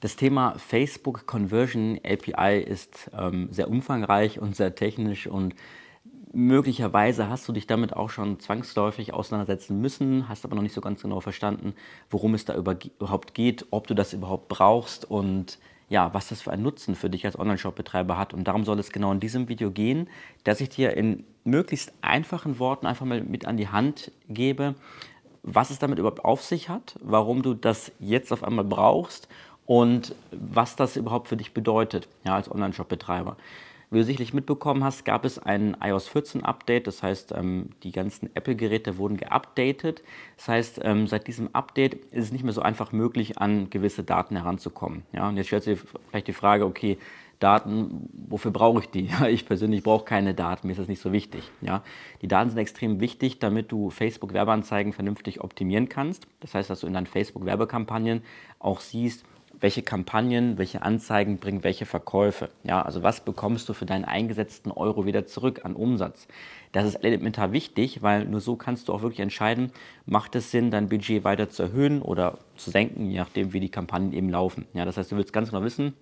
Das Thema Facebook Conversion API ist ähm, sehr umfangreich und sehr technisch und möglicherweise hast du dich damit auch schon zwangsläufig auseinandersetzen müssen, hast aber noch nicht so ganz genau verstanden, worum es da überhaupt geht, ob du das überhaupt brauchst und ja, was das für einen Nutzen für dich als Online-Shop-Betreiber hat. Und darum soll es genau in diesem Video gehen, dass ich dir in möglichst einfachen Worten einfach mal mit an die Hand gebe, was es damit überhaupt auf sich hat, warum du das jetzt auf einmal brauchst und was das überhaupt für dich bedeutet ja, als Online-Shop-Betreiber. Wie du sicherlich mitbekommen hast, gab es ein iOS 14 Update, das heißt, ähm, die ganzen Apple-Geräte wurden geupdatet. Das heißt, ähm, seit diesem Update ist es nicht mehr so einfach möglich, an gewisse Daten heranzukommen. Ja, und jetzt stellt sich vielleicht die Frage, okay, Daten, wofür brauche ich die? Ich persönlich brauche keine Daten, mir ist das nicht so wichtig. Ja, die Daten sind extrem wichtig, damit du Facebook-Werbeanzeigen vernünftig optimieren kannst. Das heißt, dass du in deinen Facebook-Werbekampagnen auch siehst, welche Kampagnen, welche Anzeigen bringen welche Verkäufe. Ja, also was bekommst du für deinen eingesetzten Euro wieder zurück an Umsatz? Das ist elementar wichtig, weil nur so kannst du auch wirklich entscheiden, macht es Sinn, dein Budget weiter zu erhöhen oder zu senken, je nachdem, wie die Kampagnen eben laufen. Ja, das heißt, du willst ganz genau wissen,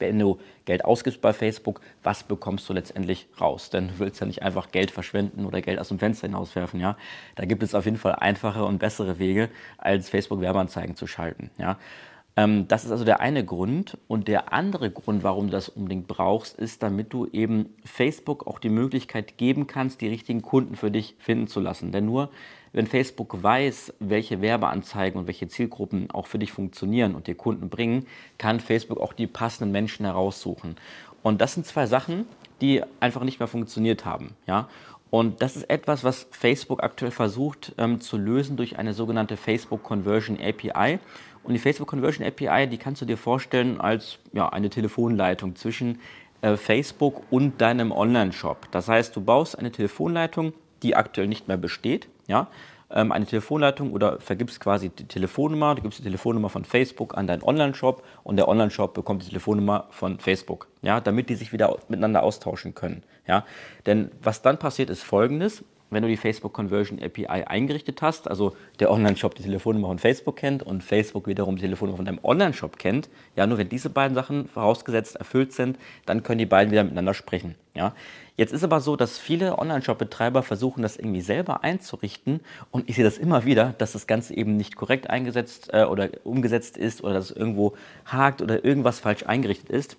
wenn du Geld ausgibst bei Facebook, was bekommst du letztendlich raus? Denn du willst ja nicht einfach Geld verschwenden oder Geld aus dem Fenster hinauswerfen. Ja? Da gibt es auf jeden Fall einfache und bessere Wege, als Facebook-Werbeanzeigen zu schalten. Ja? Ähm, das ist also der eine Grund. Und der andere Grund, warum du das unbedingt brauchst, ist, damit du eben Facebook auch die Möglichkeit geben kannst, die richtigen Kunden für dich finden zu lassen. Denn nur wenn Facebook weiß, welche Werbeanzeigen und welche Zielgruppen auch für dich funktionieren und dir Kunden bringen, kann Facebook auch die passenden Menschen heraussuchen. Und das sind zwei Sachen, die einfach nicht mehr funktioniert haben. Ja? Und das ist etwas, was Facebook aktuell versucht ähm, zu lösen durch eine sogenannte Facebook Conversion API. Und die Facebook Conversion API, die kannst du dir vorstellen als ja, eine Telefonleitung zwischen äh, Facebook und deinem Online-Shop. Das heißt, du baust eine Telefonleitung, die aktuell nicht mehr besteht, ja, ähm, eine Telefonleitung oder vergibst quasi die Telefonnummer, du gibst die Telefonnummer von Facebook an deinen Online-Shop und der Online-Shop bekommt die Telefonnummer von Facebook, ja, damit die sich wieder miteinander austauschen können. Ja. Denn was dann passiert, ist folgendes, wenn du die Facebook Conversion API eingerichtet hast, also der Online-Shop die Telefonnummer von Facebook kennt und Facebook wiederum die Telefonnummer von deinem Online-Shop kennt, ja, nur wenn diese beiden Sachen vorausgesetzt erfüllt sind, dann können die beiden wieder miteinander sprechen. Ja. Jetzt ist aber so, dass viele Online-Shop-Betreiber versuchen, das irgendwie selber einzurichten und ich sehe das immer wieder, dass das Ganze eben nicht korrekt eingesetzt äh, oder umgesetzt ist oder dass es irgendwo hakt oder irgendwas falsch eingerichtet ist.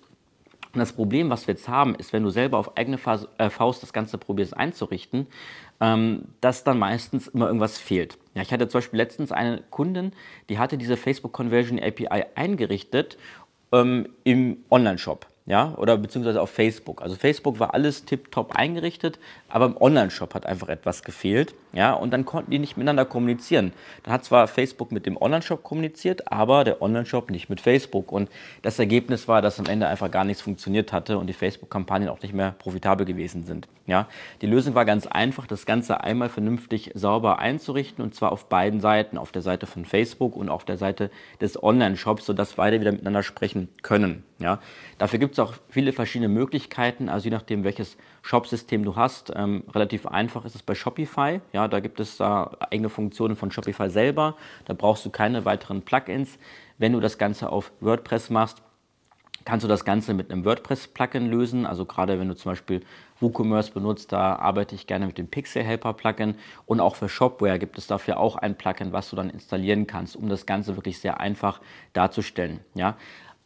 Und das Problem, was wir jetzt haben, ist, wenn du selber auf eigene äh, Faust das Ganze probierst einzurichten, ähm, dass dann meistens immer irgendwas fehlt. Ja, ich hatte zum Beispiel letztens eine Kundin, die hatte diese Facebook Conversion API eingerichtet ähm, im Online-Shop ja, oder beziehungsweise auf Facebook. Also Facebook war alles tipptopp eingerichtet, aber im Online-Shop hat einfach etwas gefehlt, ja, und dann konnten die nicht miteinander kommunizieren. Dann hat zwar Facebook mit dem Online-Shop kommuniziert, aber der Online-Shop nicht mit Facebook und das Ergebnis war, dass am Ende einfach gar nichts funktioniert hatte und die Facebook-Kampagnen auch nicht mehr profitabel gewesen sind, ja. Die Lösung war ganz einfach, das Ganze einmal vernünftig sauber einzurichten und zwar auf beiden Seiten, auf der Seite von Facebook und auf der Seite des Online-Shops, sodass beide wieder miteinander sprechen können, ja. Dafür gibt es auch viele verschiedene Möglichkeiten, also je nachdem, welches Shop-System du hast. Ähm, relativ einfach ist es bei Shopify. Ja, da gibt es da eigene Funktionen von Shopify selber. Da brauchst du keine weiteren Plugins. Wenn du das Ganze auf WordPress machst, kannst du das Ganze mit einem WordPress-Plugin lösen. Also gerade wenn du zum Beispiel WooCommerce benutzt, da arbeite ich gerne mit dem Pixel Helper Plugin. Und auch für Shopware gibt es dafür auch ein Plugin, was du dann installieren kannst, um das Ganze wirklich sehr einfach darzustellen. Ja?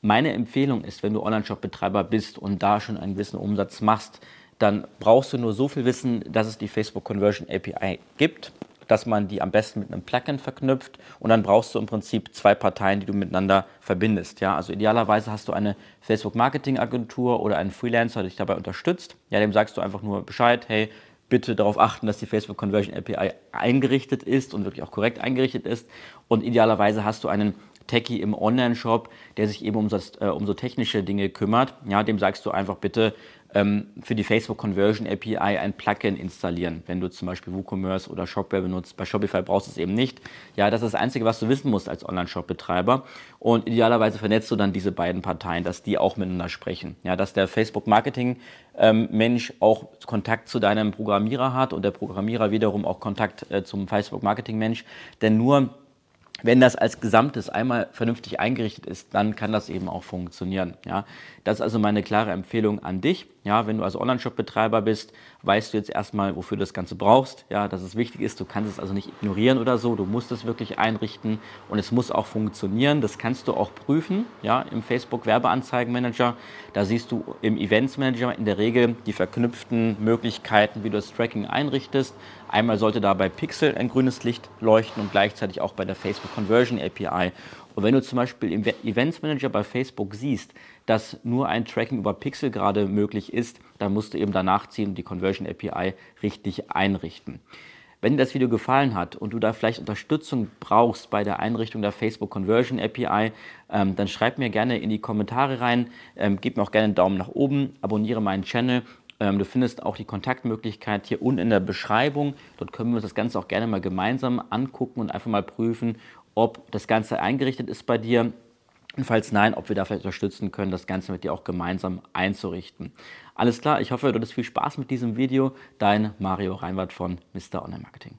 Meine Empfehlung ist, wenn du Online-Shop-Betreiber bist und da schon einen gewissen Umsatz machst, dann brauchst du nur so viel wissen, dass es die Facebook Conversion API gibt, dass man die am besten mit einem Plugin verknüpft und dann brauchst du im Prinzip zwei Parteien, die du miteinander verbindest. Ja, also idealerweise hast du eine Facebook Marketing Agentur oder einen Freelancer, der dich dabei unterstützt. Ja, dem sagst du einfach nur Bescheid, hey, bitte darauf achten, dass die Facebook Conversion API eingerichtet ist und wirklich auch korrekt eingerichtet ist. Und idealerweise hast du einen Techie im Online-Shop, der sich eben um, das, äh, um so technische Dinge kümmert. Ja, dem sagst du einfach bitte ähm, für die Facebook Conversion API ein Plugin installieren, wenn du zum Beispiel WooCommerce oder Shopware benutzt. Bei Shopify brauchst du es eben nicht. Ja, das ist das Einzige, was du wissen musst als Online-Shop-Betreiber. Und idealerweise vernetzt du dann diese beiden Parteien, dass die auch miteinander sprechen. Ja, dass der Facebook Marketing ähm, auch Kontakt zu deinem Programmierer hat und der Programmierer wiederum auch Kontakt äh, zum Facebook Marketing Mensch. Denn nur wenn das als Gesamtes einmal vernünftig eingerichtet ist, dann kann das eben auch funktionieren. Ja? Das ist also meine klare Empfehlung an dich. Ja, wenn du also Online-Shop-Betreiber bist, weißt du jetzt erstmal, wofür du das Ganze brauchst, ja, dass es wichtig ist. Du kannst es also nicht ignorieren oder so. Du musst es wirklich einrichten und es muss auch funktionieren. Das kannst du auch prüfen, ja, im Facebook Werbeanzeigenmanager. Da siehst du im Events Manager in der Regel die verknüpften Möglichkeiten, wie du das Tracking einrichtest. Einmal sollte da bei Pixel ein grünes Licht leuchten und gleichzeitig auch bei der Facebook Conversion API. Und wenn du zum Beispiel im Events Manager bei Facebook siehst, dass nur ein Tracking über Pixel gerade möglich ist, dann musst du eben danach ziehen und die Conversion API richtig einrichten. Wenn dir das Video gefallen hat und du da vielleicht Unterstützung brauchst bei der Einrichtung der Facebook Conversion API, ähm, dann schreib mir gerne in die Kommentare rein, ähm, gib mir auch gerne einen Daumen nach oben, abonniere meinen Channel. Ähm, du findest auch die Kontaktmöglichkeit hier unten in der Beschreibung. Dort können wir uns das Ganze auch gerne mal gemeinsam angucken und einfach mal prüfen, ob das Ganze eingerichtet ist bei dir und falls nein, ob wir da vielleicht unterstützen können, das Ganze mit dir auch gemeinsam einzurichten. Alles klar, ich hoffe, du hattest viel Spaß mit diesem Video. Dein Mario Reinwart von Mr. Online Marketing.